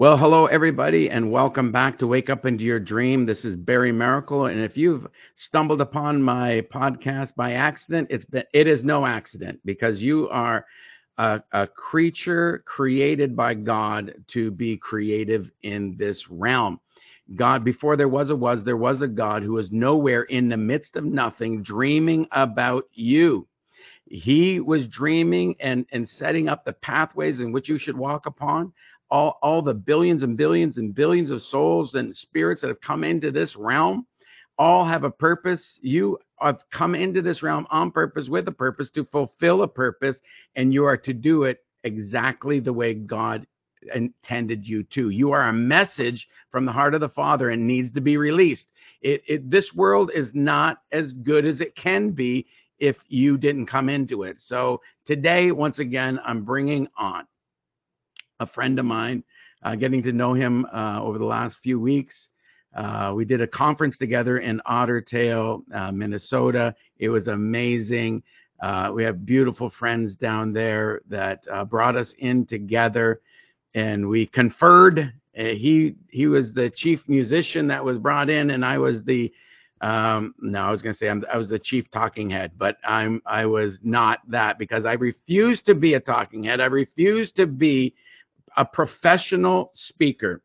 Well, hello everybody, and welcome back to Wake Up into Your Dream. This is Barry Maracle, and if you've stumbled upon my podcast by accident, it's been, it is no accident because you are a, a creature created by God to be creative in this realm. God, before there was a was, there was a God who was nowhere in the midst of nothing, dreaming about you. He was dreaming and, and setting up the pathways in which you should walk upon all, all the billions and billions and billions of souls and spirits that have come into this realm all have a purpose. You have come into this realm on purpose with a purpose to fulfill a purpose, and you are to do it exactly the way God intended you to. You are a message from the heart of the Father and needs to be released. It, it, this world is not as good as it can be if you didn't come into it. So today, once again, I'm bringing on a friend of mine, uh, getting to know him uh, over the last few weeks. Uh, we did a conference together in Otter Tail, uh, Minnesota. It was amazing. Uh, we have beautiful friends down there that uh, brought us in together, and we conferred. he he was the chief musician that was brought in, and I was the um, no, I was going to say I'm, I was the chief talking head, but I'm I was not that because I refused to be a talking head. I refused to be a professional speaker.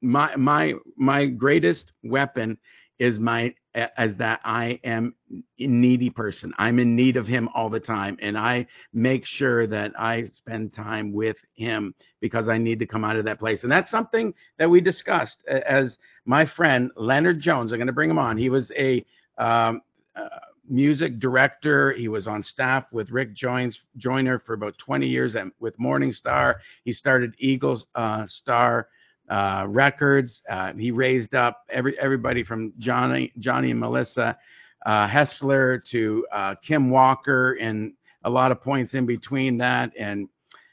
My my my greatest weapon is my as that I am a needy person. I'm in need of him all the time and I make sure that I spend time with him because I need to come out of that place. And that's something that we discussed as my friend Leonard Jones. I'm going to bring him on. He was a um, uh, music director. He was on staff with Rick Joynes, Joyner for about 20 years and with Morning Star. He started Eagles uh, Star uh, Records. Uh, he raised up every everybody from Johnny Johnny and Melissa uh, Helser to uh, Kim Walker and a lot of points in between that and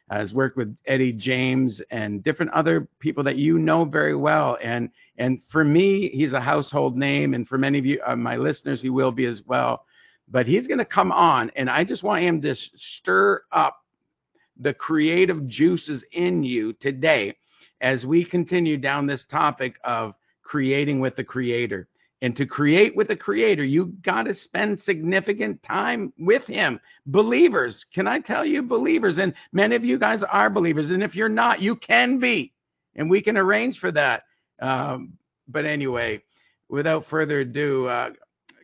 has worked with Eddie James and different other people that you know very well. And and for me, he's a household name, and for many of you, uh, my listeners, he will be as well. But he's going to come on, and I just want him to stir up the creative juices in you today as we continue down this topic of creating with the Creator. And to create with the Creator, you got to spend significant time with Him. Believers, can I tell you, believers? And many of you guys are believers. And if you're not, you can be. And we can arrange for that. Um, but anyway, without further ado, uh,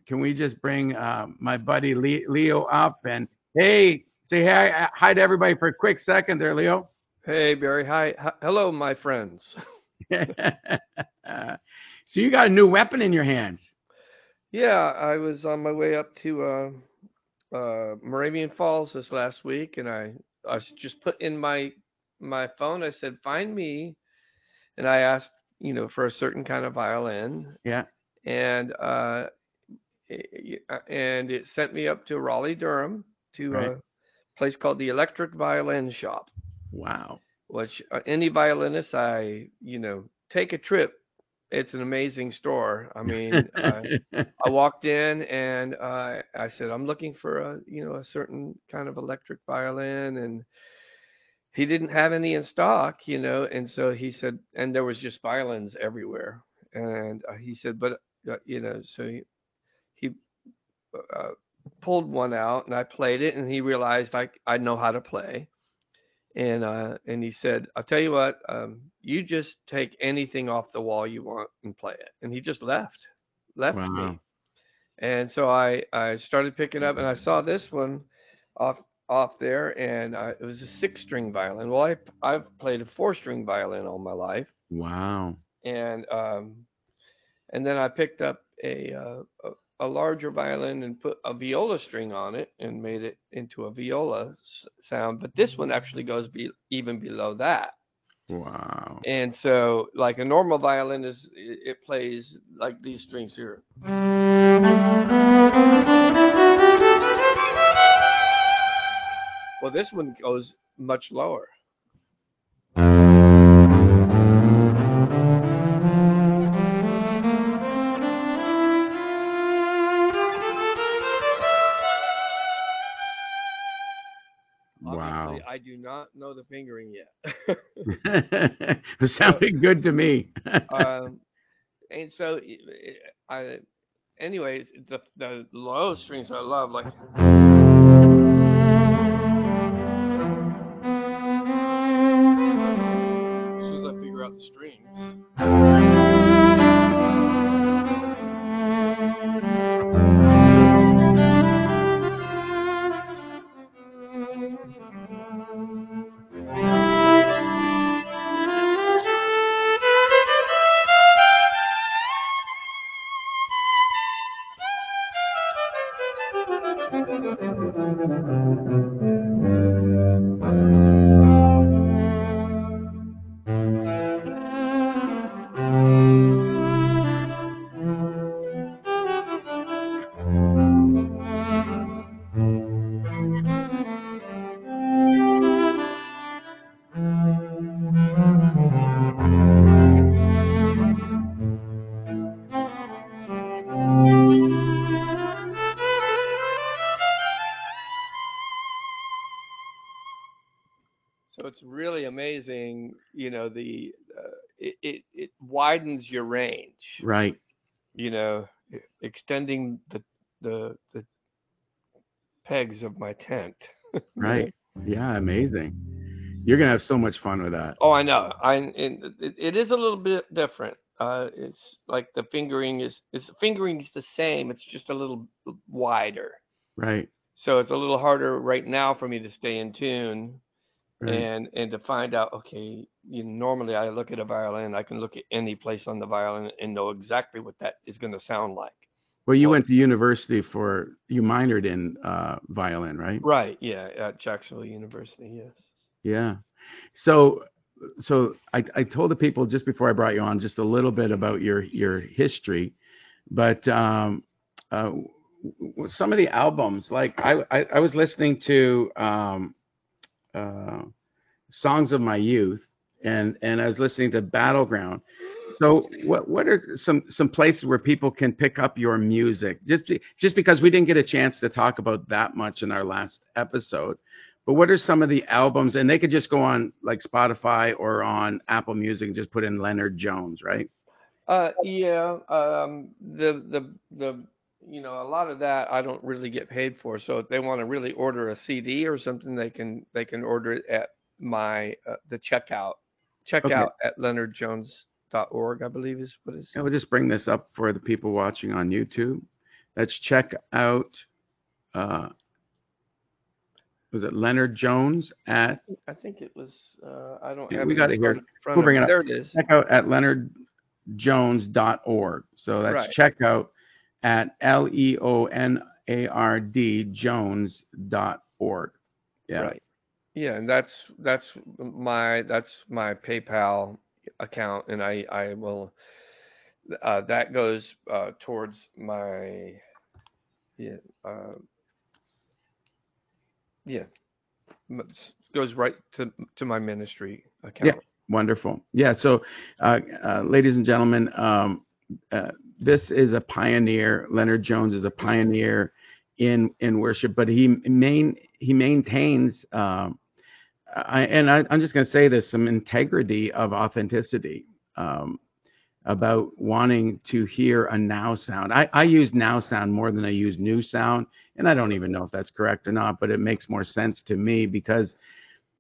can we just bring uh, my buddy Leo up? And hey, say hi, hi to everybody for a quick second there, Leo. Hey, Barry. Hi. Hello, my friends. So you got a new weapon in your hands. Yeah, I was on my way up to uh, uh, Moravian Falls this last week, and I I just put in my my phone. I said, "Find me," and I asked, you know, for a certain kind of violin. Yeah. And uh, and it sent me up to Raleigh, Durham, to right. a place called the Electric Violin Shop. Wow. Which uh, any violinist, I you know, take a trip it's an amazing store. I mean, I, I walked in and uh, I said, I'm looking for a, you know, a certain kind of electric violin, and he didn't have any in stock, you know, and so he said, and there was just violins everywhere, and uh, he said, but uh, you know, so he he uh, pulled one out and I played it, and he realized I I know how to play and uh, and he said, "I'll tell you what, um, you just take anything off the wall you want and play it." And he just left, left wow. me. And so I I started picking up, and I saw this one off off there, and I, it was a six string violin. Well, I I've played a four string violin all my life. Wow. And um, and then I picked up a, uh, a larger violin and put a viola string on it and made it into a viola sound. But this one actually goes be, even below that. Wow. And so, like a normal violin is, it, it plays like these strings here. Well, this one goes much lower. Not know the fingering yet. it sounded good to me. um, and so, i- I, anyways, the the low strings I love, like. As soon as I figure out the strings. Widens your range, right. you know, extending the the the pegs of my tent. Right. Yeah, amazing. You're gonna have so much fun with that. Oh, I know. I it, it is a little bit different. Uh, it's like the fingering is is fingering is the same. It's just a little wider. Right. So it's a little harder right now for me to stay in tune Right. and and to find out okay you normally i look at a violin i can look at any place on the violin and know exactly what that is going to sound like well, you well- went to university for you minored in uh, violin, right? right yeah at jacksonville university yes Yeah. So, so I, I told the people just before I brought you on just a little bit about your your history, but um, uh, some of the albums, like I I, I was listening to um, uh, songs of my youth, and and I was listening to Battleground. So what what are some some places where people can pick up your music? Just just because we didn't get a chance to talk about that much in our last episode. But what are some of the albums? And they could just go on like Spotify or on Apple Music and just put in Leonard Jones, right? uh yeah um the the the you know a lot of that i don't really get paid for so if they want to really order a cd or something they can they can order it at my uh, the checkout checkout at leonardjones.org i believe is what it's And we'll just bring this up for the people watching on YouTube. Let's check out. Uh, was it Leonard Jones at I think it was. Uh, I don't Yeah, have we got it here. We'll bring it up. There it is. check out at leonardjones.org. So that's Right. check out at L E O N A R D Jones.org. Yeah. Right. Yeah, and that's that's my that's my PayPal account, and I I will. Uh, that goes uh, towards my. Yeah. Uh, yeah. Goes right to to my ministry account. Yeah, Wonderful. Yeah. So, uh, uh, ladies and gentlemen, um, uh, this is a pioneer. Leonard Jones is a pioneer in in worship, but he main he maintains. Um, I, and I, I'm just going to say this: some integrity of authenticity um, about wanting to hear a now sound. I, I use now sound more than I use new sound, and I don't even know if that's correct or not, but it makes more sense to me because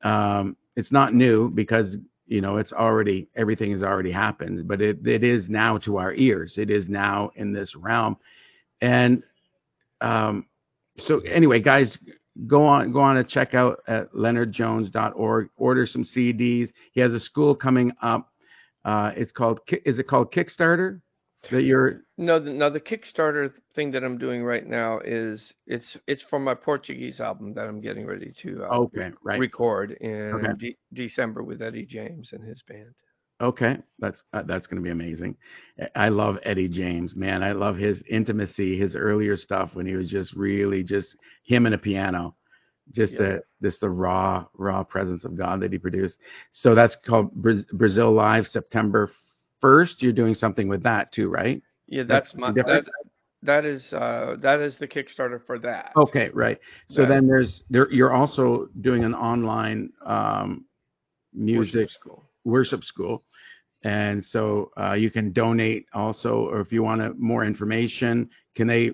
um, it's not new because you know it's already everything has already happened but it, it is now to our ears. It is now in this realm. And um, so anyway guys go on go on and check out at leonardjones.org order some cds he has a school coming up uh, it's called is it called kickstarter that you're No, the, no, the Kickstarter thing that I'm doing right now is it's it's for my Portuguese album that I'm getting ready to uh, okay, right? record in Okay. de- December with Eddie James and his band. Okay, that's uh, that's going to be amazing. I- I love Eddie James, man. I love his intimacy, his earlier stuff when he was just really just him and a piano, just Yeah. the this the raw raw presence of God that he produced. So that's called Bra- Brazil Live, September first. You're doing something with that too, right? Yeah, That's that's my that that is uh that is the Kickstarter for that. Okay, right. So That- then there's there. You're also doing an online um, music Worship school. worship school. And so uh, you can donate also, or if you want more information, can they?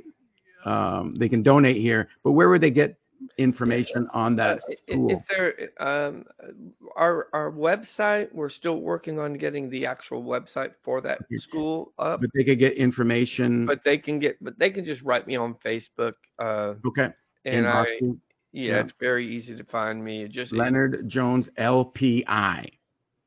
Um, they can donate here, but where would they get information on that school? If there, um, our our website, we're still working on getting the actual website for that school up. But they could get information. But they can get, but they can just write me on Facebook. Uh, okay. and I, yeah, Yeah. it's very easy to find me. It just Leonard Jones LPI.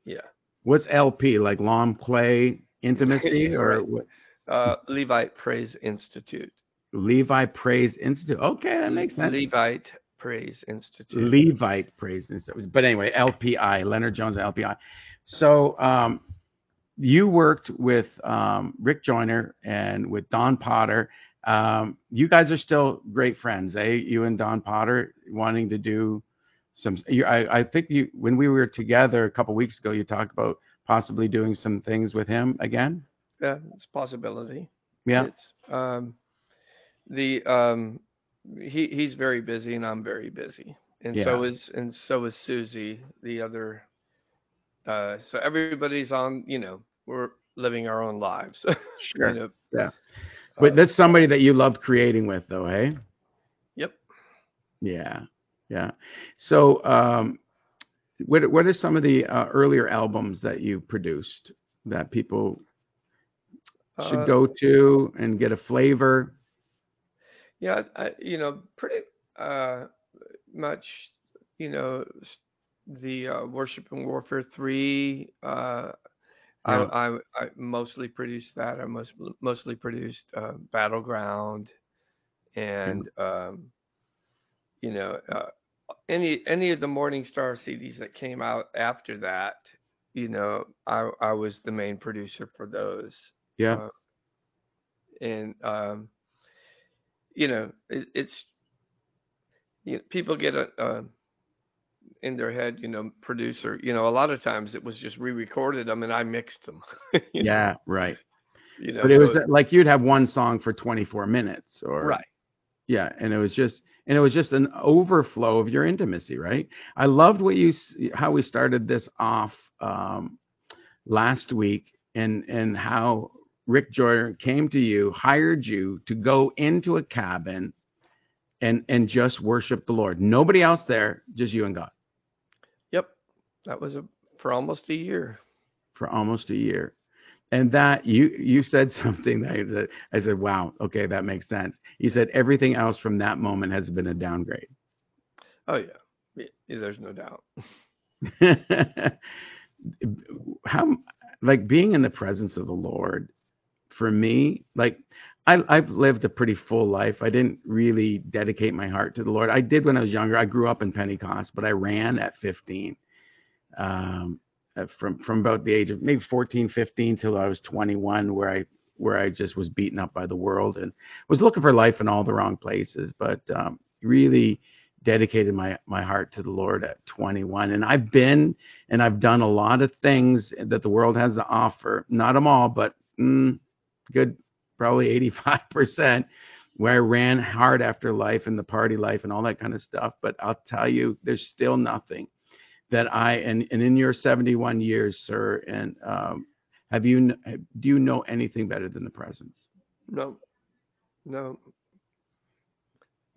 yeah, What's LP? Like Long Play Intimacy or what? uh, Levite Praise Institute. Levi Praise Institute. Okay, that makes sense. Levite Praise Institute. Levite Praise Institute. But anyway, LPI, Leonard Jones LPI. So um, you worked with um, Rick Joyner and with Don Potter. Um, you guys are still great friends, eh? You and Don Potter wanting to do some. You, I, I think you when we were together a couple weeks ago, you talked about possibly doing some things with him again. Yeah, it's a possibility. Yeah. It's um the um he he's very busy and I'm very busy. And so is and so is Susie, the other uh so everybody's on, you know, we're living our own lives. Sure. You know, Yeah. But uh, that's somebody that you loved creating with, though, hey? Yep. Yeah, yeah. So, um, what what are some of the uh, earlier albums that you produced that people should uh, go to and get a flavor? Yeah, I, you know, pretty uh much, you know, the uh, Worship and Warfare 3 uh I, Yeah. I I mostly produced that. I most mostly produced uh, Battleground and um you know uh, any any of the Morning Star CDs that came out after that, you know, I I was the main producer for those Yeah, uh, and um, you know it, it's you know, people get a, uh, in their head, you know, producer. You know, a lot of times it was just re-recorded them and I mixed them. you know, yeah, right. you know, But it so was uh, like you'd have one song for 24 minutes, or right. Yeah, and it was just and it was just an overflow of your intimacy, right? I loved what you how we started this off um, last week, and and how Rick Joyner came to you, hired you to go into a cabin, and and just worship the Lord. Nobody else there, just you and God Yep, that was a, for almost a year. for almost a year. And that you you said something that I said, I said, wow, okay, that makes sense. You said everything else from that moment has been a downgrade. Oh yeah, Yeah, there's no doubt. how like being in the presence of the lord for me like I, i've lived a pretty full life. I didn't really dedicate my heart to the lord. I did when i was younger. I grew up in pentecost but i ran at 15 um, uh, from from about the age of maybe 14 15 till i was 21 where i where i just was beaten up by the world and was looking for life in all the wrong places but um, really dedicated my my heart to the lord at 21 and i've been and I've done a lot of things that the world has to offer. Not them all, but mm, good, probably 85%, where I ran hard after life and the party life and all that kind of stuff. But I'll tell you, there's still nothing that I and, and in your 71 years, sir, and um, have you do you know anything better than the presence? No, no,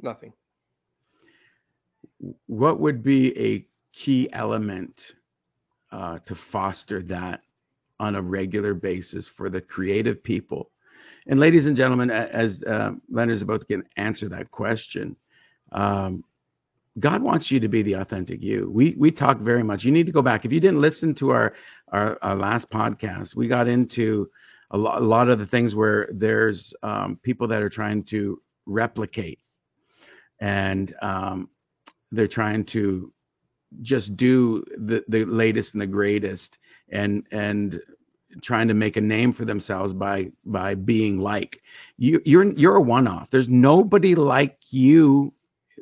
nothing. What would be a key element uh, to foster that on a regular basis for the creative people. And ladies and gentlemen, as uh, Leonard's about to get answer that question, um, God wants you to be the authentic you. We we talk very much. You need to go back. If you didn't listen to our our, our last podcast, we got into a, lo- a lot of the things where there's um, people that are trying to replicate and um, they're trying to just do the, the latest and the greatest and and trying to make a name for themselves by by being like. You you're you're a one off there's nobody like you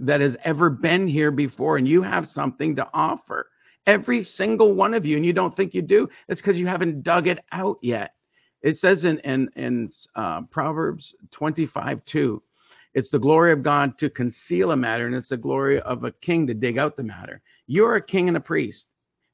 that has ever been here before and you have something to offer. Every single one of you and you don't think you do it's because you haven't dug it out yet. It says in in in uh, proverbs 25 2 it's the glory of god to conceal a matter and it's the glory of a king to dig out the matter. You're a king and a priest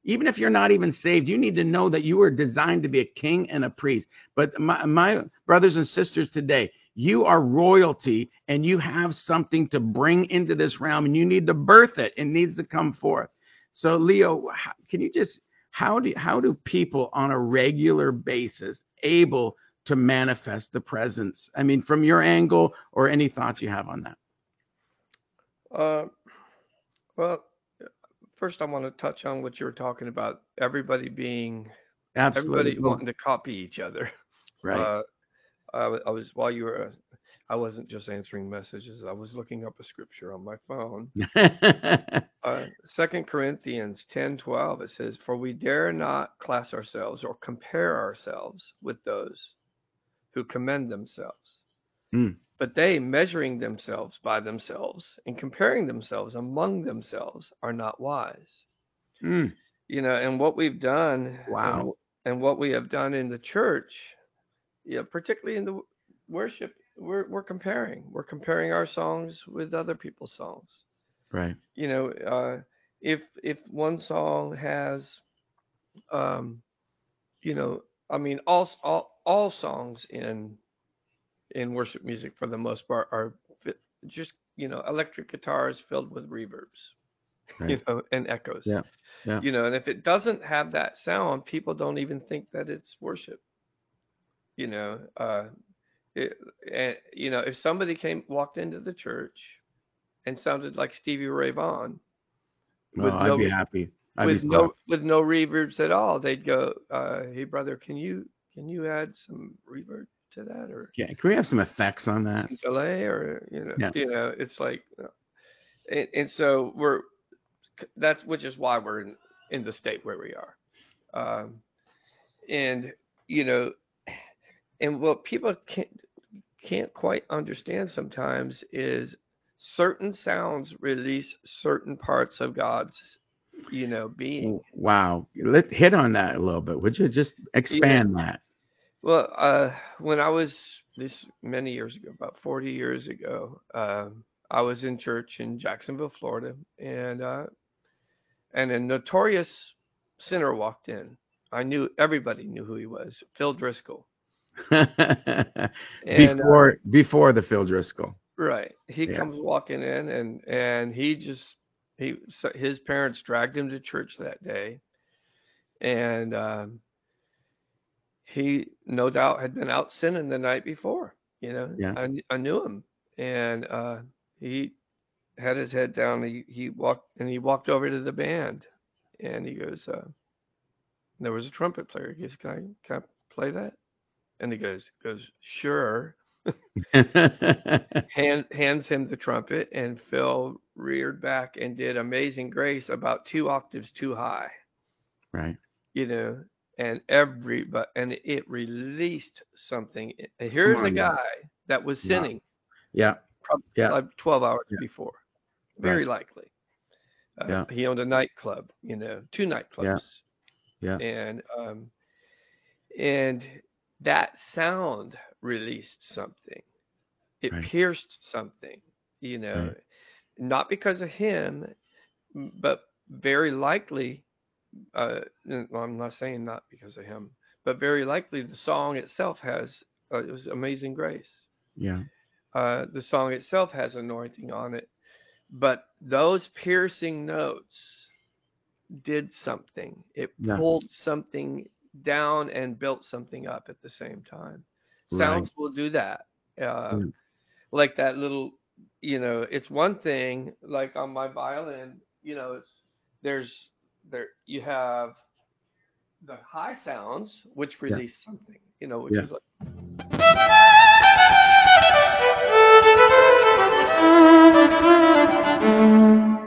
even if you're not even saved, you need to know that you were designed to be a king and a priest. But my, my brothers and sisters today, you are royalty and you have something to bring into this realm and you need to birth it. It needs to come forth. So, Leo, can you just, how do, how do people on a regular basis able to manifest the presence? I mean, from your angle or any thoughts you have on that? Uh, well, first I want to touch on what you were talking about. Everybody being Absolutely. everybody wanting to copy each other. Right. Uh, I, I was while you were, I wasn't just answering messages. I was looking up a scripture on my phone. Uh, Second Corinthians ten twelve. It says, "For we dare not class ourselves or compare ourselves with those who commend themselves." Hmm. But they, measuring themselves by themselves and comparing themselves among themselves, are not wise. Mm, You know, and what we've done, Wow. and what we have done in the church, yeah, particularly in the worship, we're we're comparing. We're comparing our songs with other people's songs. right. You know, uh, if if one song has, um, you know, I mean, all all all songs in in worship music for the most part are just you know electric guitars filled with reverbs, you know, and echoes. Yeah, yeah. You know, and if it doesn't have that sound, people don't even think that it's worship. You know, uh, it, and you know, if somebody came walked into the church and sounded like Stevie Ray Vaughan with Oh, I'd no be happy. I'd with be no with no reverbs at all, they'd go, uh, "Hey, brother, can you can you add some reverb to that or Yeah, can we have some effects on that? delay or you know Yeah. you know it's like, and, and so we're that's which is why we're in in the state where we are, um, and you know, and what people can't can't quite understand sometimes is certain sounds release certain parts of God's you know being. Wow. Let hit on that a little bit. Would you just expand that? Well, uh, when I was this many years ago, about 40 years ago, um, I was in church in Jacksonville, Florida, and uh, and a notorious sinner walked in. I knew everybody knew who he was, Phil Driscoll. And, uh, before before the Phil Driscoll. Right, he Yeah. comes walking in, and and he just he so his parents dragged him to church that day, and um, he no doubt had been out sinning the night before. You know, Yeah. I I knew him, and uh, he had his head down. He he walked and he walked over to the band, and he goes, uh, there was a trumpet player. He goes, can I can I play that? And he goes goes sure. Hand, hands him the trumpet, and Phil reared back and did Amazing Grace about two octaves too high. right. You know, and every but and it released something. And here's a on guy that was sinning Yeah. probably Yeah. like 12 hours Yeah. before, very likely. Uh, Yeah. He owned a nightclub, you know, two nightclubs. Yeah. yeah. And um, and that sound released something. It Right. pierced something, you know, Right. not because of him, but very likely. Uh, well, I'm not saying not because of him, but very likely the song itself has uh, it was Amazing Grace Yeah. uh, the song itself has anointing on it, but those piercing notes did something. It Yeah. pulled something down and built something up at the same time. Right. Sounds will do that. Uh, Mm. Like that little, you know, it's one thing. Like on my violin, you know, it's there's there you have the high sounds, which release something, you know, which Yeah. is like.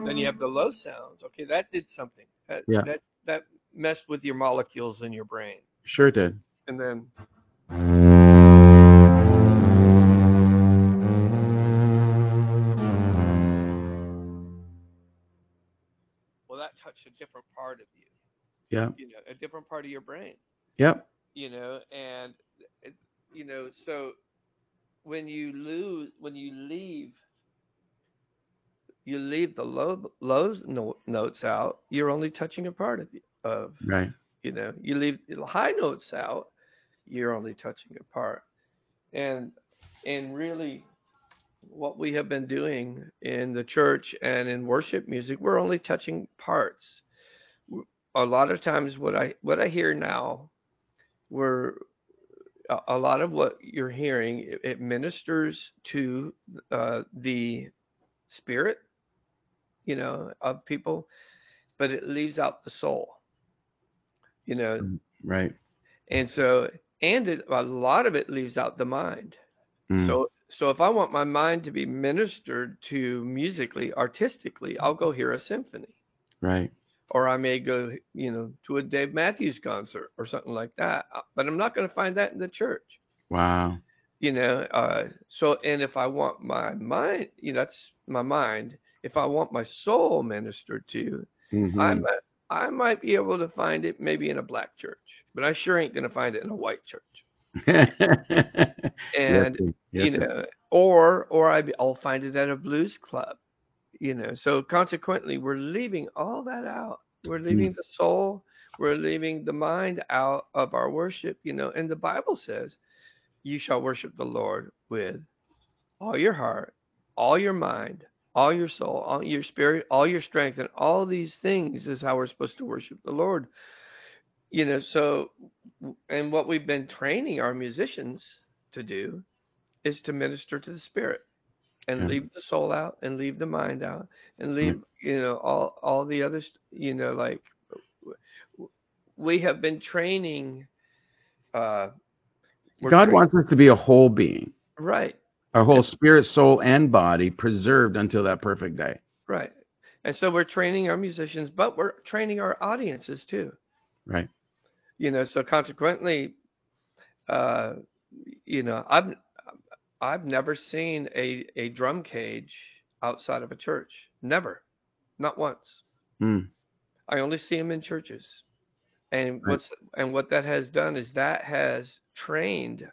Then you have the low sounds. Okay, that did something. That, Yeah. that that messed with your molecules in your brain. Sure did. And then a different part of you. Yeah. You know, a different part of your brain. Yep. you know and it, you know so when you lose when you leave you leave the low low no, notes out you're only touching a part of you of Right. you know you leave the high notes out you're only touching a part and and really what we have been doing in the church and in worship music we're only touching parts a lot of times what i what i hear now where a, a lot of what you're hearing it, it ministers to uh, the spirit you know of people but it leaves out the soul you know Right. and so and it, a lot of it leaves out the mind Mm. so so if i want my mind to be ministered to musically artistically i'll go hear a symphony Right. or I may go, you know, to a Dave Matthews concert or something like that. Uh, But I'm not going to find that in the church, Wow. you know. Uh, so, and if I want my mind, you know, that's my mind. If I want my soul ministered to, Mhm. I might, I might be able to find it maybe in a black church, but I sure ain't going to find it in a white church. And yes, yes, you know, or or I, I'll find it at a blues club, you know. So consequently, we're leaving all that out. We're mm. leaving the soul, we're leaving the mind out of our worship, you know. And the Bible says, "You shall worship the Lord with all your heart, all your mind, all your soul, all your spirit, all your strength, and all these things is how we're supposed to worship the Lord." You know, so and what we've been training our musicians to do is to minister to the spirit and Yeah. leave the soul out and leave the mind out and leave you know all all the others you know like we have been training uh God train- wants us to be a whole being, right a whole spirit, soul, and body preserved until that perfect day. right and so we're training our musicians but we're training our audiences too Right. You know so consequently uh you know i've i've never seen a a drum cage outside of a church never not once Mm. i only see them in churches and Right. what's and what that has done is that has trained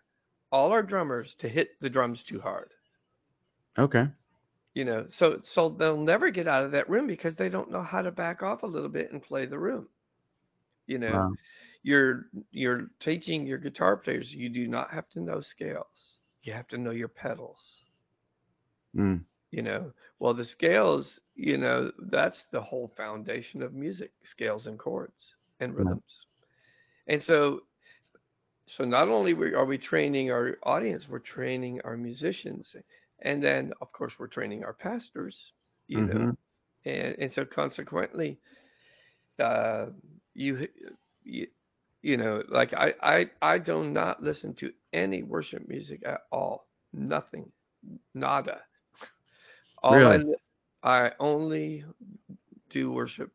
all our drummers to hit the drums too hard Okay. you know so so they'll never get out of that room because they don't know how to back off a little bit and play the room you know Wow. You're you're teaching your guitar players you do not have to know scales you have to know your pedals Mm. you know well the scales you know that's the whole foundation of music scales and chords and Yeah. rhythms and so so not only we- are we training our audience we're training our musicians and then of course we're training our pastors you know Mhm. and and so consequently uh you you you know like I, I i do not listen to any worship music at all. Nothing. Nada. All I, Really? li- I only do worship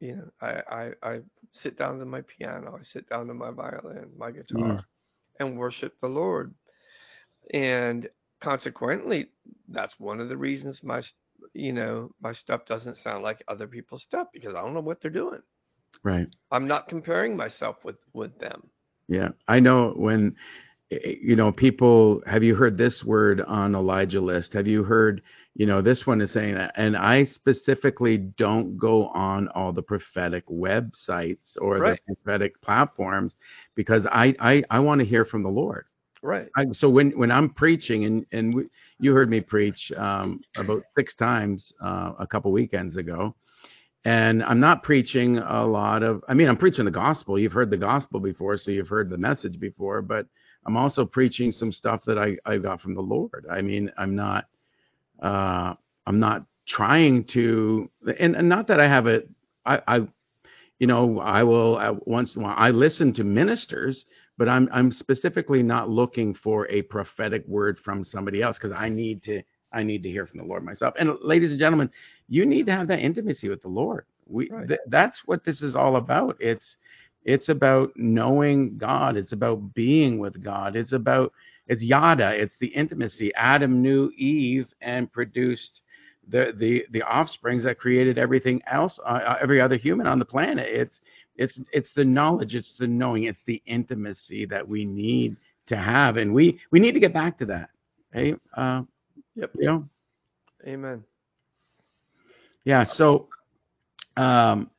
you know I, I i sit down to my piano i sit down to my violin my guitar mm. and worship the lord. And consequently that's one of the reasons my you know my stuff doesn't sound like other people's stuff because i don't know what they're doing Right. i'm not comparing myself with with them Yeah. I know when, eh, you know, people, have you heard this word on Elijah List? Have you heard, you know, this one is saying, and I specifically don't go on all the prophetic websites or Right. the prophetic platforms because I, I, I want to hear from the Lord. right I, so when, when I'm preaching and, and we, you heard me preach um, about six times uh, a couple weekends ago, and I'm not preaching a lot of, I mean, I'm preaching the gospel. You've heard the gospel before, so you've heard the message before, but I'm also preaching some stuff that I, I got from the Lord. I mean, I'm not, uh, I'm not trying to, and, and not that I have a, I, I, you know, I will uh, once in a while. I listen to ministers, but I'm I'm specifically not looking for a prophetic word from somebody else because I need to I need to hear from the Lord myself. And ladies and gentlemen, you need to have that intimacy with the Lord. We Right. th- that's what this is all about. It's it's about knowing God. It's about being with God. It's about it's yada. It's the intimacy. Adam knew Eve and produced the the the offsprings that created everything else, uh, uh, every other human on the planet. It's it's it's the knowledge. It's the knowing. It's the intimacy that we need to have, and we we need to get back to that. Hey, uh, Yep. you know, Amen. Yeah. So, um,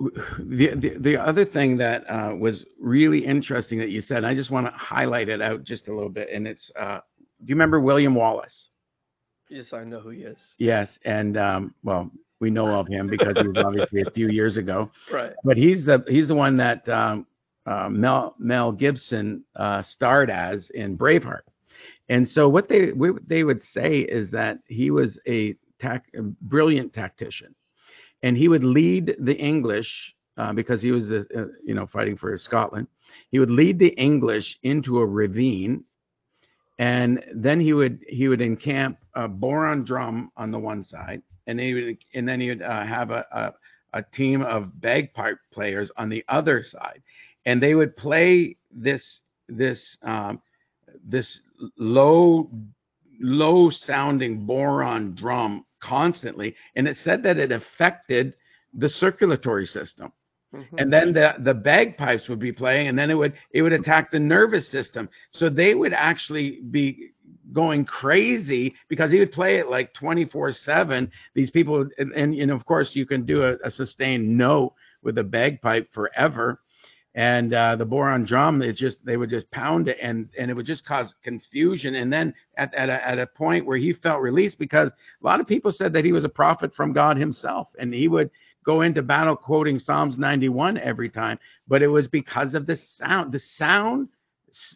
the, the the other thing that uh, was really interesting that you said, I just want to highlight it out just a little bit, and it's uh, do you remember William Wallace? Yes, I know who he is. Yes, and um, well, we know of him because he was obviously a few years ago, Right. but he's the he's the one that um, uh, Mel Mel Gibson uh, starred as in Braveheart. And so what they what they would say is that he was a, tac, brilliant tactician, and he would lead the English uh, because he was uh, uh, you know fighting for Scotland. He would lead the English into a ravine, and then he would he would encamp a bodhrán drum on the one side, and he would and then he would uh, have a, a a team of bagpipe players on the other side, and they would play this this um, this low low sounding bodhrán drum constantly, and it said that it affected the circulatory system. Mhm. and then the the bagpipes would be playing and then it would it would attack the nervous system. So they would actually be going crazy because he would play it like 24 7 these people and, and you know of course you can do a, a sustained note with a bagpipe forever and uh, the bodhrán drum it's just they would just pound it and and it would just cause confusion and then at, at, a, at a point where he felt released because a lot of people said that he was a prophet from god himself and he would go into battle quoting Psalms 91 every time, but it was because of the sound. The sound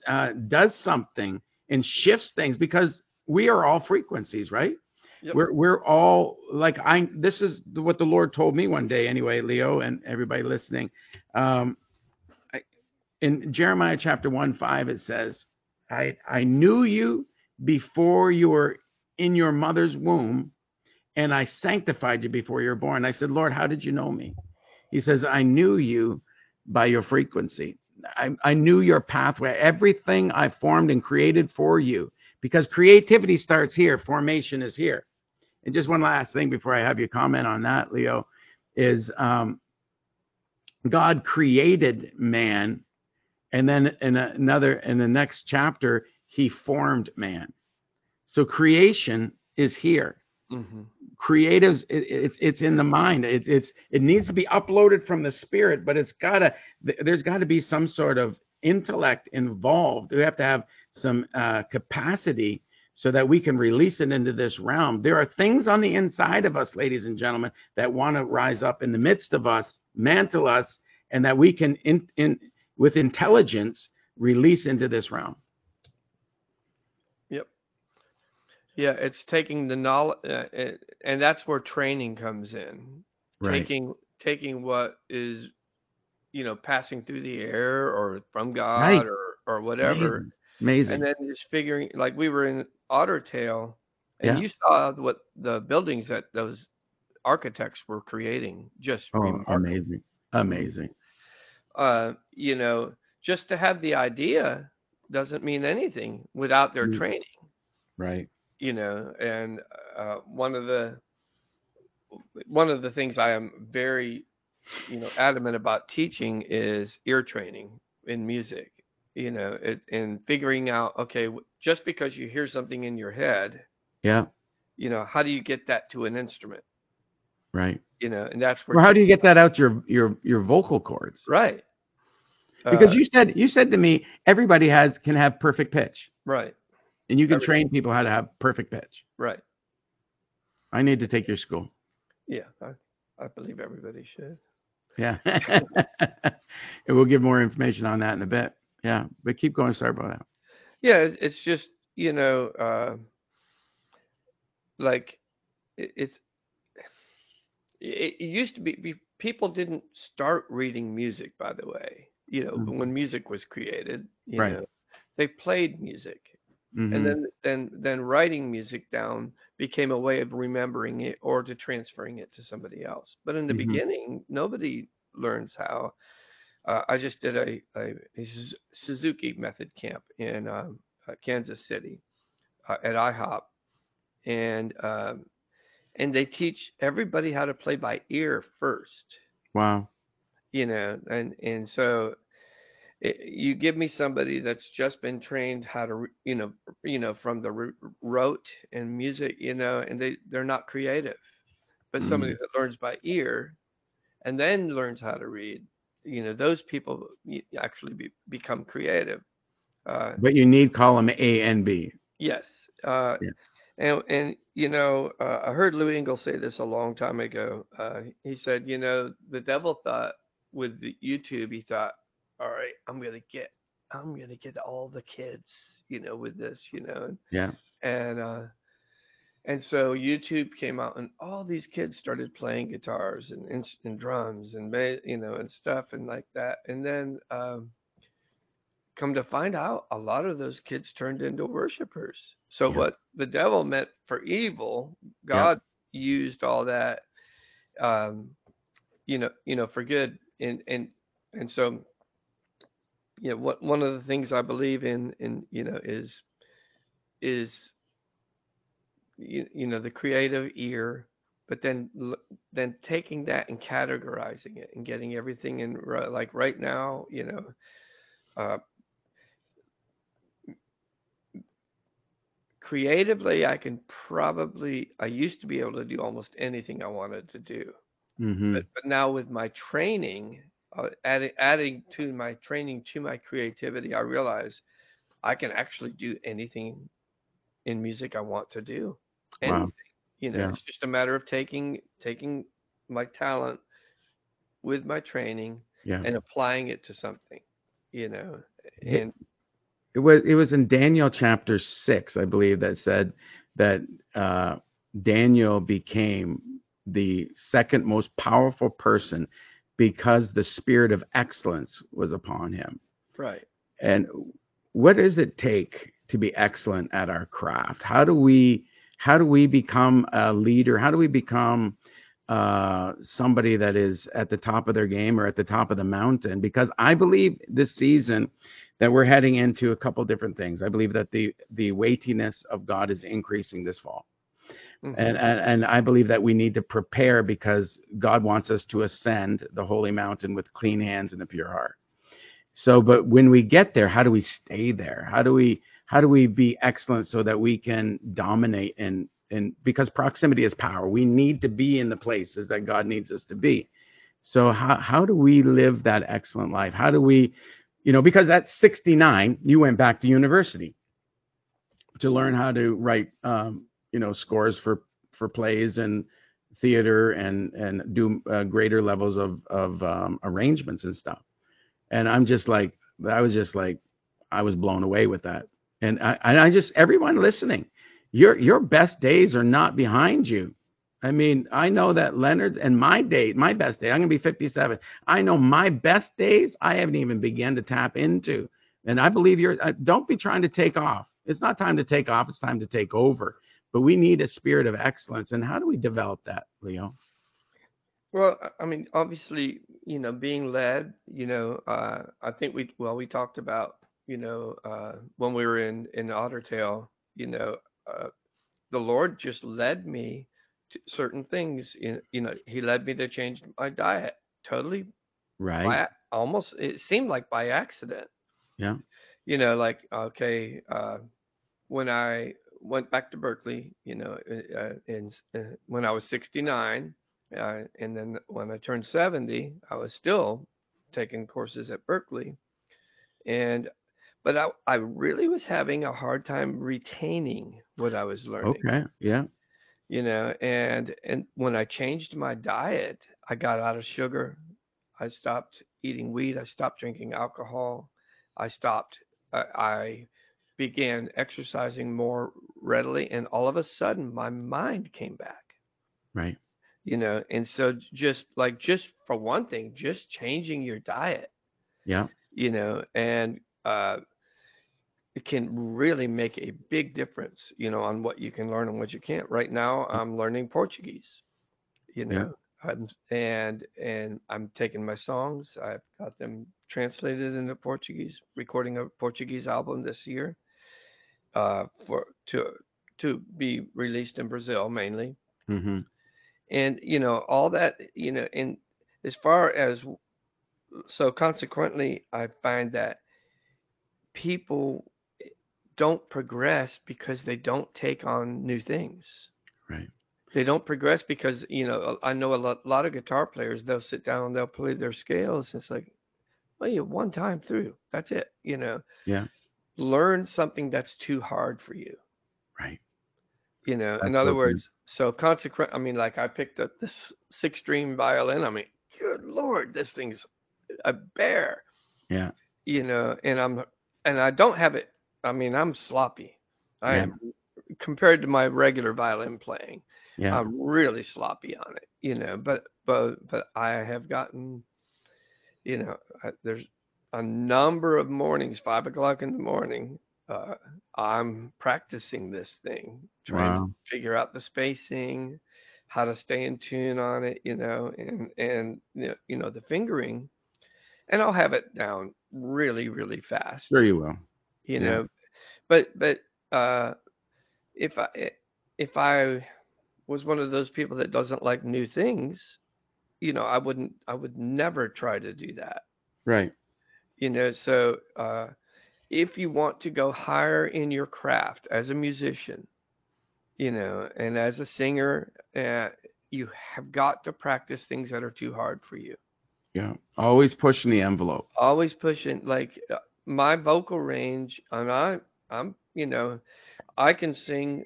uh, does something and shifts things because we are all frequencies, right? Yep. We're we're all like I. This is what the Lord told me one day, anyway, Leo, and everybody listening. Um, in Jeremiah chapter one five, it says, "I I knew you before you were in your mother's womb." and I sanctified you before you were born. I said, Lord, how did you know me? He says, I knew you by your frequency. I, I knew your pathway, everything I formed and created for you, because creativity starts here, formation is here. And just one last thing before I have you comment on that, Leo, is um, God created man, and then in another, in the next chapter, he formed man. So creation is here Mhm. creatives it, it's it's in the mind it, it's it needs to be uploaded from the spirit but it's gotta there's got to be some sort of intellect involved we have to have some uh, capacity so that we can release it into this realm there are things on the inside of us ladies and gentlemen that want to rise up in the midst of us mantle us and that we can in, in with intelligence release into this realm Yep. Yeah, it's taking the knowledge, uh, uh, and that's where training comes in. Right. Taking taking what is, you know, passing through the air or from God Right. or or whatever, amazing, amazing. and then just figuring. Like we were in Otter Tail, and Yeah. you saw what the buildings that those architects were creating. Just oh amazing amazing uh, you know, just to have the idea doesn't mean anything without their Mm. training, right you know. And uh, one of the one of the things I am very, you know, adamant about teaching is ear training in music. You know, it, and figuring out, okay, just because you hear something in your head, yeah you know, how do you get that to an instrument? right You know, and that's where Well, how do you get that out your your your vocal cords? right Because Uh, you said you said to me everybody has can have perfect pitch, right, and you can Every- train people how to have perfect pitch. right, I need to take your school. yeah, I, I believe everybody should. Yeah, and we'll give more information on that in a bit. Yeah, but keep going. Sorry about that. Yeah, it's, it's just you know, uh, like it, it's it, it used to be, be people didn't start reading music, by the way. You know, Mhm. when music was created, you Right. know, they played music, and Mhm. then then then writing music down became a way of remembering it or to transferring it to somebody else. But in the Mhm. beginning, nobody learns how. Uh, I just did a, a, a Suzuki method camp in um, uh, Kansas City uh, at IHOP, and um, and they teach everybody how to play by ear first Wow. You know and and so it, you give me somebody that's just been trained how to you know you know from the rote and music you know and they they're not creative but somebody Mhm. that learns by ear and then learns how to read you know those people actually be, become creative uh But you need column A and B. yes uh Yeah. and and you know uh, i heard lou engle say this a long time ago uh he said you know the devil thought with the youtube he thought all right i'm gonna get i'm gonna get all the kids you know with this you know and Yeah. and uh and so youtube came out and all these kids started playing guitars and and, and drums and you know and stuff and like that and then um come to find out a lot of those kids turned into worshipers so Yeah. what the devil meant for evil Yeah. god used all that um you know you know for good and and and so you know what one of the things i believe in in you know is is you, you know the creative ear but then then taking that and categorizing it and getting everything in like right now you know uh creatively i can probably i used to be able to do almost anything i wanted to do Mhm. but but now with my training uh, adding adding to my training to my creativity i realize i can actually do anything in music i want to do Wow. anything you know Yeah. it's just a matter of taking taking my talent with my training Yeah. and applying it to something you know It, and it was it was in Daniel chapter six, I believe, that said that uh, Daniel became the second most powerful person because the spirit of excellence was upon him. right And what does it take to be excellent at our craft? How do we how do we become a leader? How do we become uh, somebody that is at the top of their game or at the top of the mountain? Because I believe this season that we're heading into a couple different things. I believe that the the weightiness of God is increasing this fall. Hmm And, and and I believe that we need to prepare because God wants us to ascend the holy mountain with clean hands and a pure heart. So, but when we get there, how do we stay there? How do we how do we be excellent so that we can dominate and and because proximity is power. We need to be in the places that God needs us to be. So how how do we live that excellent life? How do we, you know, because at 69 you went back to university to learn how to write, um, you know, scores for for plays and theater and and do uh, greater levels of of um, arrangements and stuff. And I'm just like, I was just like, I was blown away with that. And I and I just everyone listening, your your best days are not behind you. I mean, I know that Leonard and my day, my best day, I'm gonna be 57. I know my best days I haven't even begun to tap into. And I believe you're. Uh, don't be trying to take off. It's not time to take off. It's time to take over. But we need a spirit of excellence. And how do we develop that, Leo? Well, I mean, obviously, you know, being led, you know, uh, I think we, well, we talked about, you know, uh, when we were in in Otter Tail, you know, uh, the Lord just led me to certain things. In, you know, He led me to change my diet totally Right. by almost. It seemed like by accident. Yeah. You know, like okay, uh, when I went back to Berklee, you know, uh, in uh, when I was 69, uh, and then when I turned 70, I was still taking courses at Berklee, and but I I really was having a hard time retaining what I was learning, Okay. Yeah. you know, and and when I changed my diet, I got out of sugar, I stopped eating wheat, I stopped drinking alcohol, I stopped, I, I began exercising more readily, and all of a sudden my mind came back. Right. you know. And so just like just for one thing, just changing your diet, Yeah. you know, and uh, it can really make a big difference, you know, on what you can learn and what you can't. Right now, I'm learning Portuguese, you Yeah. know, I'm, and and I'm taking my songs. I've got them translated into Portuguese, recording a Portuguese album this year, uh, for to to be released in Brazil mainly. hmm And you know, all that, you know, and as far as so consequently, I find that people don't progress because they don't take on new things. Right. They don't progress because, you know, I know a lot, lot of guitar players, they'll sit down, they'll play their scales. It's like, well, you one time through. That's it, you know. Yeah. Learn something that's too hard for you. Right. You know, That's in other words, so consequent, I mean, like I picked up this six string violin. I mean, good Lord, this thing's a bear, Yeah. you know, and I'm, and I don't have it. I mean, I'm sloppy. I Yeah. am compared to my regular violin playing. Yeah. I'm really sloppy on it, you know, but, but, but I have gotten, you know, I, there's a number of mornings, five o'clock in the morning, uh, I'm practicing this thing, trying Wow. to figure out the spacing, how to stay in tune on it, you know, and, and, you know, the fingering, and I'll have it down really, really fast Sure you will. you Yeah. know but but uh if i if i was one of those people that doesn't like new things you know i wouldn't i would never try to do that Right. You know so uh if you want to go higher in your craft as a musician you know and as a singer uh, you have got to practice things that are too hard for you Yeah. Always pushing the envelope. always pushing like uh, my vocal range and i i'm you know i can sing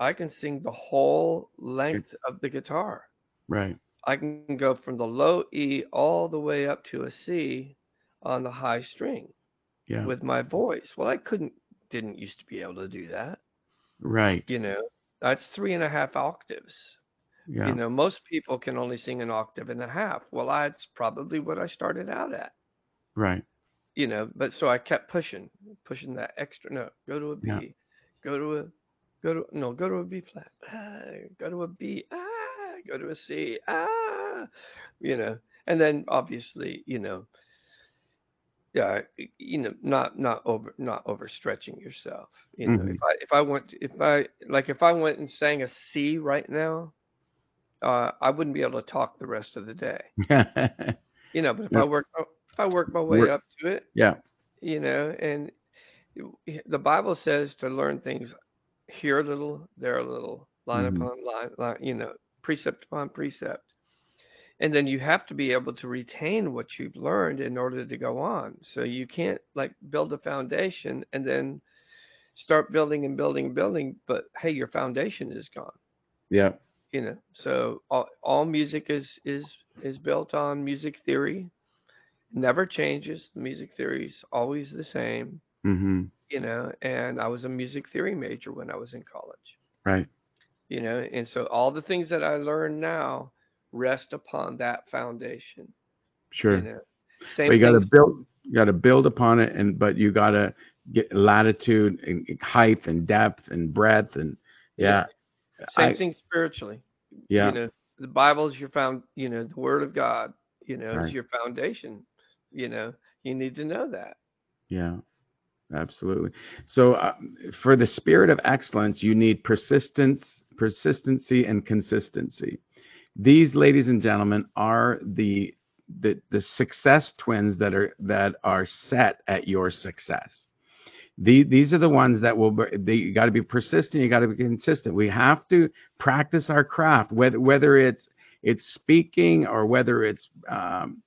i can sing the whole length of the guitar Right. i can go from the low e all the way up to a c on the high string Yeah. with my voice well i couldn't didn't used to be able to do that Right. you know that's three and a half octaves Yeah. you know most people can only sing an octave and a half well that's probably what i started out at Right. you know, but so I kept pushing, pushing that extra note. Go to a B, Yeah. go to a, go to no, go to a B flat. Ah, go to a B. Ah, go to a C. Ah, you know, and then obviously, you know, yeah, you know, not not over not overstretching yourself. You know, Mhm. if I if I went if I like if I went and sang a C right now, uh, I wouldn't be able to talk the rest of the day. You know, but if Yeah. I work if I work my way Work- up to it yeah. you know and the bible says to learn things here a little there a little line Mhm. upon line, line you know precept upon precept and then you have to be able to retain what you've learned in order to go on so you can't like build a foundation and then start building and building and building but hey your foundation is gone Yeah. you know so all, all music is is is built on music theory never changes the music theory is always the same mm-hmm. you know and i was a music theory major when i was in college Right. you know and so all the things that i learn now rest upon that foundation Sure. you know same But you got to build. You got to build upon it, and but you got to get latitude and height and depth and breadth and yeah. same I- thing spiritually Yeah. you know the bible is your found you know the word of god you know Right. is your foundation you know you need to know that Yeah, absolutely. So, uh, for the spirit of excellence, you need persistence, persistency, and consistency. These, ladies and gentlemen, are the the, the success twins that are that are set at your success. The, these are the ones that will. They, you got to be persistent. You got to be consistent. We have to practice our craft, whether whether it's it's speaking or whether it's um,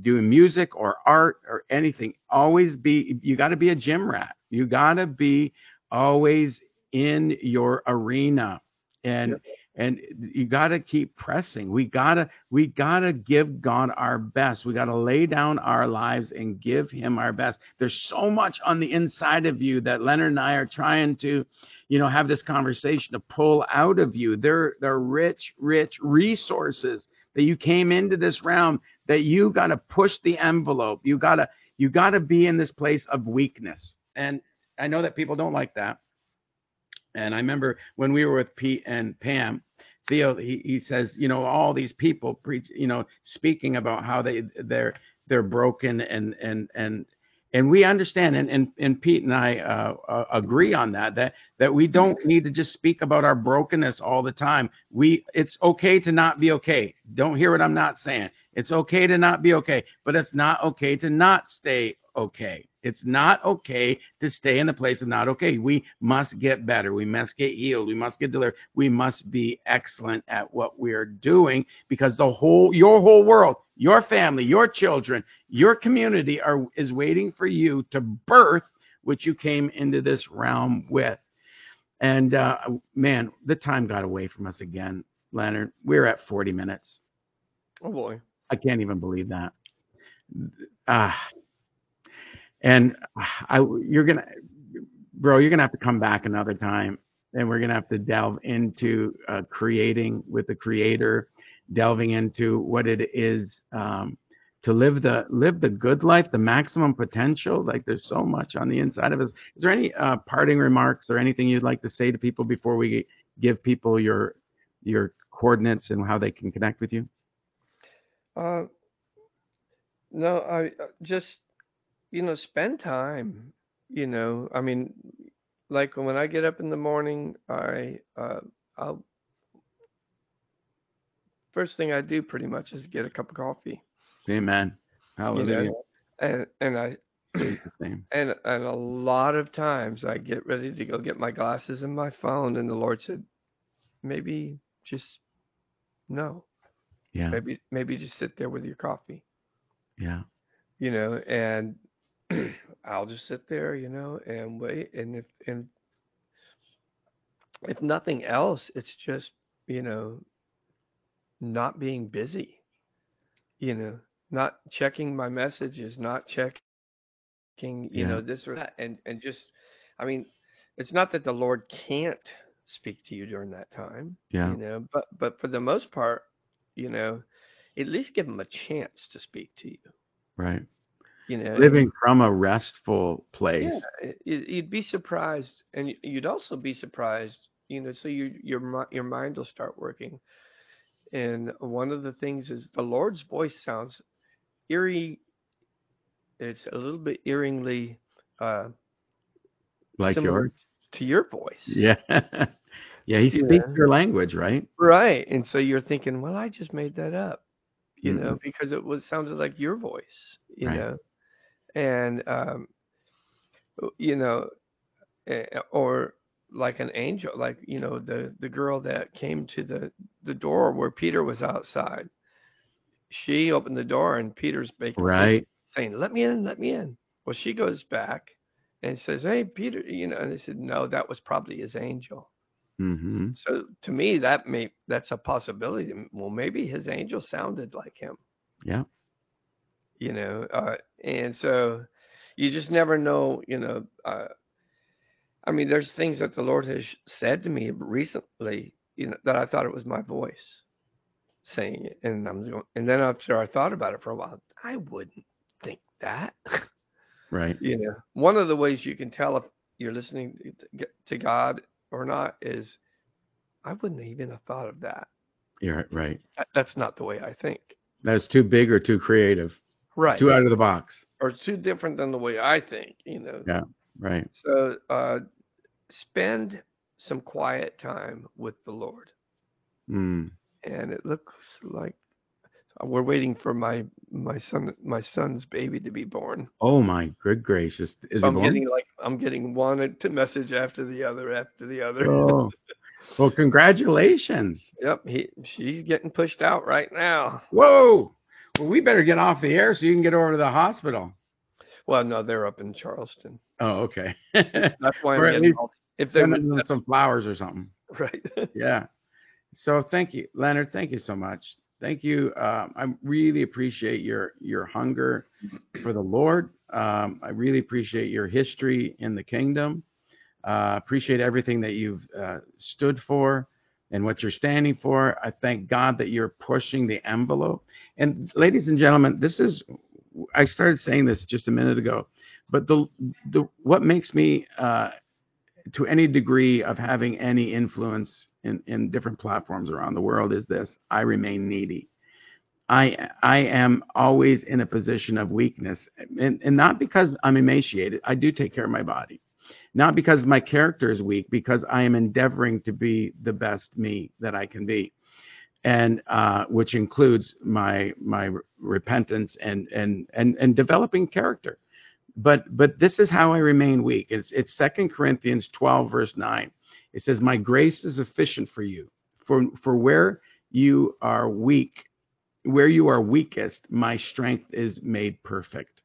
doing music or art or anything always be you got to be a gym rat you got to be always in your arena and and you got to keep pressing. We got to we got to give god our best. We got to lay down our lives and give him our best. There's so much on the inside of you that leonard and i are trying to you know have this conversation to pull out of you. They're they're rich rich resources that you came into this realm that you got to push the envelope. You got to you got to be in this place of weakness. And i know that people don't like that and I remember when we were with Pete and Pam, Theo, he, he says, you know, all these people preach, you know, speaking about how they they're they're broken and and and and we understand and and, and Pete and I uh, uh, agree on that that that we don't need to just speak about our brokenness all the time. We it's okay to not be okay. Don't hear what I'm not saying. It's okay to not be okay, but it's not okay to not stay okay. It's not okay to stay in the place of not okay. We must get better. We must get healed. We must get delivered. We must be excellent at what we are doing because the whole your whole world, your family, your children, your community are is waiting for you to birth what you came into this realm with. And uh, man, the time got away from us again, Leonard. We're at 40 minutes. Oh boy. I can't even believe that. Ah, and I, you're gonna, bro, you're gonna have to come back another time, and we're gonna have to delve into uh, creating with the creator, delving into what it is um, to live the live the good life, the maximum potential. Like there's so much on the inside of us. Is there any uh, parting remarks or anything you'd like to say to people before we give people your your coordinates and how they can connect with you? Uh, no, I uh, just you know, spend time. You know, I mean, like when I get up in the morning, I uh, I'll first thing I do pretty much is get a cup of coffee. Amen. Hallelujah. You know? And and I and and a lot of times I get ready to go get my glasses and my phone, and the Lord said, maybe just no. Yeah. Maybe maybe just sit there with your coffee. Yeah. You know, and I'll just sit there, you know, and wait. And if and if nothing else, it's just you know not being busy. You know, not checking my messages, not checking, you yeah. know, this or that, and and just, I mean, it's not that the Lord can't speak to you during that time. Yeah. You know, but but for the most part, you know, at least give him a chance to speak to you. Right you know living from a restful place. Yeah you'd be surprised and you'd also be surprised you know so you, your your mind will start working. And one of the things is the lord's voice sounds eerie it's a little bit eeringly uh like yours? to your voice. Yeah. Yeah he speaks yeah. your language right? Right and so you're thinking well i just made that up you mm-hmm. know because it was sounded like your voice you right. know and um, you know, or like an angel, like you know the the girl that came to the the door where Peter was outside. She opened the door and Peter's making right saying, "Let me in, let me in." Well, she goes back and says, "Hey, Peter," you know, and they said, "No, that was probably his angel." Mm-hmm. So to me, that may that's a possibility. Well, maybe his angel sounded like him. Yeah you know uh, and so you just never know you know uh, i mean there's things that the lord has said to me recently you know that i thought it was my voice saying it and i'm going and then after i thought about it for a while i wouldn't think that. Right. You know one of the ways you can tell if you're listening to god or not is i wouldn't even have thought of that. You're right that's not the way i think. That's too big or too creative right. Too out of the box. Or too different than the way i think you know. Yeah right. So uh spend some quiet time with the lord. Mm. and it looks like we're waiting for my my son my son's baby to be born. Oh my good gracious. Is so i'm born? getting like i'm getting one to message after the other after the other. Oh. well congratulations. Yep he she's getting pushed out right now. Whoa well, we better get off the air so you can get over to the hospital. Well, no, they're up in Charleston. Oh, okay. That's why I'm getting all, if they send them some flowers or something. Right. yeah. So thank you, Leonard. Thank you so much. Thank you. Um, I really appreciate your your hunger for the Lord. Um, I really appreciate your history in the kingdom. Uh, appreciate everything that you've uh, stood for and what you're standing for. I thank God that you're pushing the envelope. And ladies and gentlemen, this is I started saying this just a minute ago, but the the what makes me uh, to any degree of having any influence in, in different platforms around the world is this I remain needy. I I am always in a position of weakness, and, and not because I'm emaciated. I do take care of my body, not because my character is weak, because I am endeavoring to be the best me that I can be, and uh, which includes my my repentance and and and and developing character. But but this is how I remain weak. It's it's Second Corinthians 12 verse 9. It says, "My grace is sufficient for you, for for where you are weak." Where you are weakest, my strength is made perfect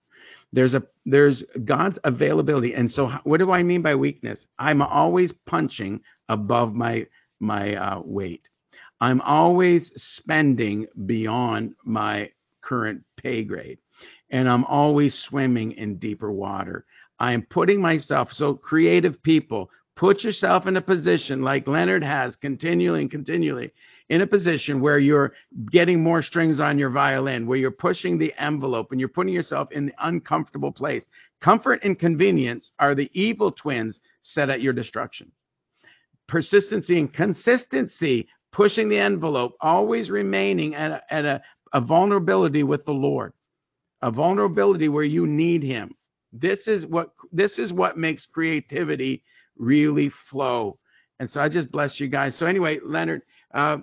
there's a there's God's availability. And so what do I mean by weakness? I'm always punching above my my uh, weight. I'm always spending beyond my current pay grade. And I'm always swimming in deeper water. I am putting myself so creative people put yourself in a position like Leonard has continually and continually in a position where you're getting more strings on your violin, where you're pushing the envelope and you're putting yourself in the uncomfortable place. Comfort and convenience are the evil twins set at your destruction. Persistency and consistency, pushing the envelope, always remaining at a, at a, a vulnerability with the Lord, a vulnerability where you need Him. This is what this is what makes creativity really flow. And so I just bless you guys. So anyway, Leonard, uh,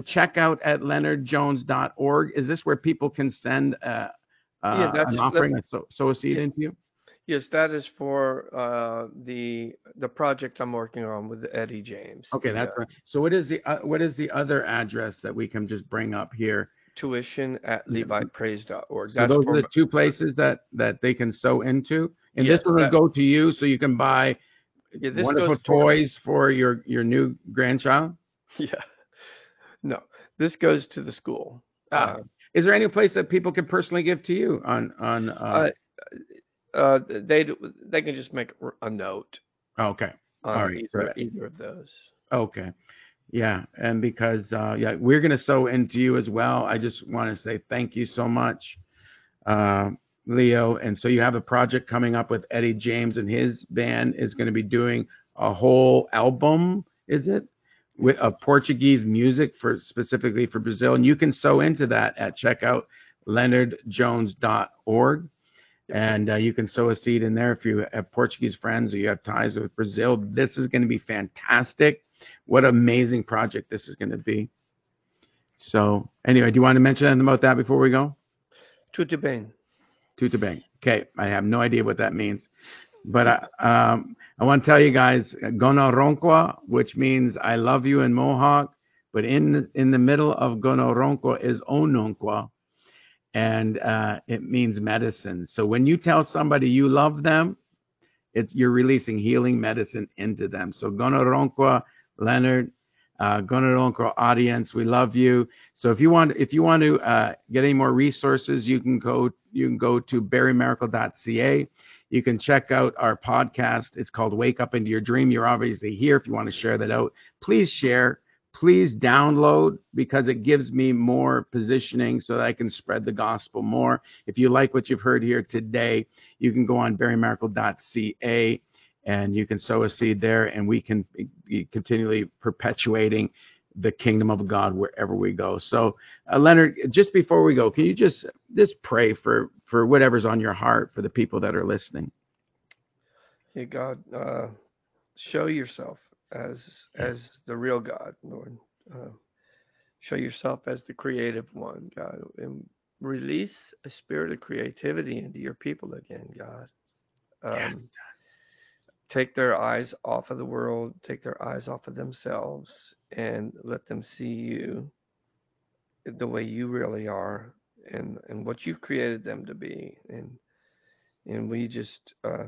checkout at leonardjones.org. Is this where people can send uh, uh, yeah, an offering, so, sow a seed yeah, into you? Yes, that is for uh, the the project I'm working on with Eddie James. Okay, that's right. So what is the uh, what is the other address that we can just bring up here? Tuition at levipraise.org. So those are the two places that that they can sow into, and yes, this one will go to you, so you can buy yeah, wonderful toys for, for your your new grandchild. Yeah. This goes to the school. Ah. Uh, is there any place that people can personally give to you on on? Uh, uh, uh they they can just make a note. Okay. All right. Either, either of those. Okay. Yeah, and because uh, yeah, we're gonna sew into you as well. I just want to say thank you so much, uh, Leo. And so you have a project coming up with Eddie James and his band is going to be doing a whole album. Is it? With of Portuguese music for specifically for Brazil, and you can sow into that at checkout leonardjones.org. And uh, you can sow a seed in there if you have Portuguese friends or you have ties with Brazil. This is going to be fantastic. What amazing project this is going to be. So, anyway, do you want to mention anything about that before we go? Tudo bem. Tudo bem. Okay, I have no idea what that means. But uh, um, I want to tell you guys, Gonoronqua, which means I love you in Mohawk, but in in the middle of Gonoronqua is Ononqua, and uh, it means medicine. So when you tell somebody you love them, it's you're releasing healing medicine into them. So Gonoronqua, Leonard, uh, Gonoronqua audience, we love you. So if you want if you want to uh, get any more resources, you can go you can go to barrymaracle.ca. You can check out our podcast. It's called Wake Up Into Your Dream. You're obviously here. If you want to share that out, please share. Please download because it gives me more positioning so that I can spread the gospel more. If you like what you've heard here today, you can go on barrymaracle.ca and you can sow a seed there, and we can be continually perpetuating the kingdom of God wherever we go. So, uh, Leonard, just before we go, can you just just pray for for whatever's on your heart for the people that are listening? Hey God, uh, show yourself as as the real God, Lord. Uh, show yourself as the creative one, God, and release a spirit of creativity into your people again, God. Um, yes take their eyes off of the world, take their eyes off of themselves, and let them see you the way you really are and and what you've created them to be and and we just uh,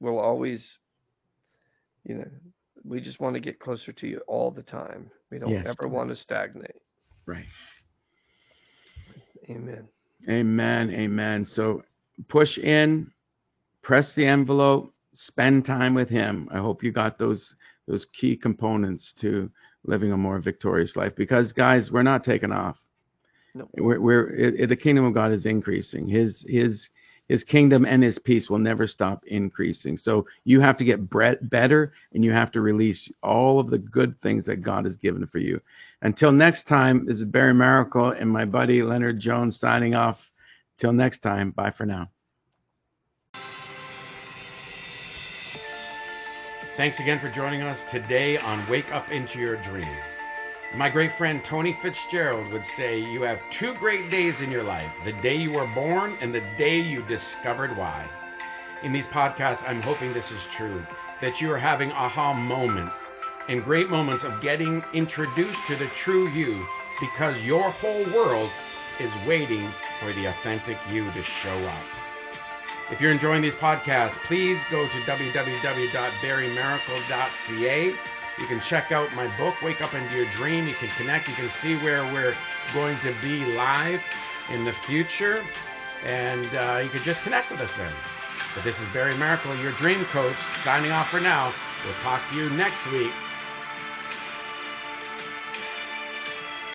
will always you know we just want to get closer to you all the time. We don't Yes, ever want to stagnate. Right. Amen. Amen. Amen. So push in, press the envelope, spend time with him. I hope you got those those key components to living a more victorious life because guys, we're not taking off. No. We're, we're it, it- the kingdom of God is increasing. His his his kingdom and his peace will never stop increasing. So you have to get bre- better and you have to release all of the good things that God has given for you. Until next time, this is Barry Maracle and my buddy Leonard Jones signing off. Till next time, bye for now. Thanks again for joining us today on Wake Up Into Your Dream. My great friend Tony Fitzgerald would say, You have two great days in your life the day you were born and the day you discovered why. In these podcasts, I'm hoping this is true that you are having aha moments and great moments of getting introduced to the true you because your whole world is waiting for the authentic you to show up. If you're enjoying these podcasts, please go to www.barrymaracle.ca. You can check out my book, Wake Up Into Your Dream. You can connect. You can see where we're going to be live in the future. And uh, you can just connect with us then. But this is Barry Maracle, your dream coach, signing off for now. We'll talk to you next week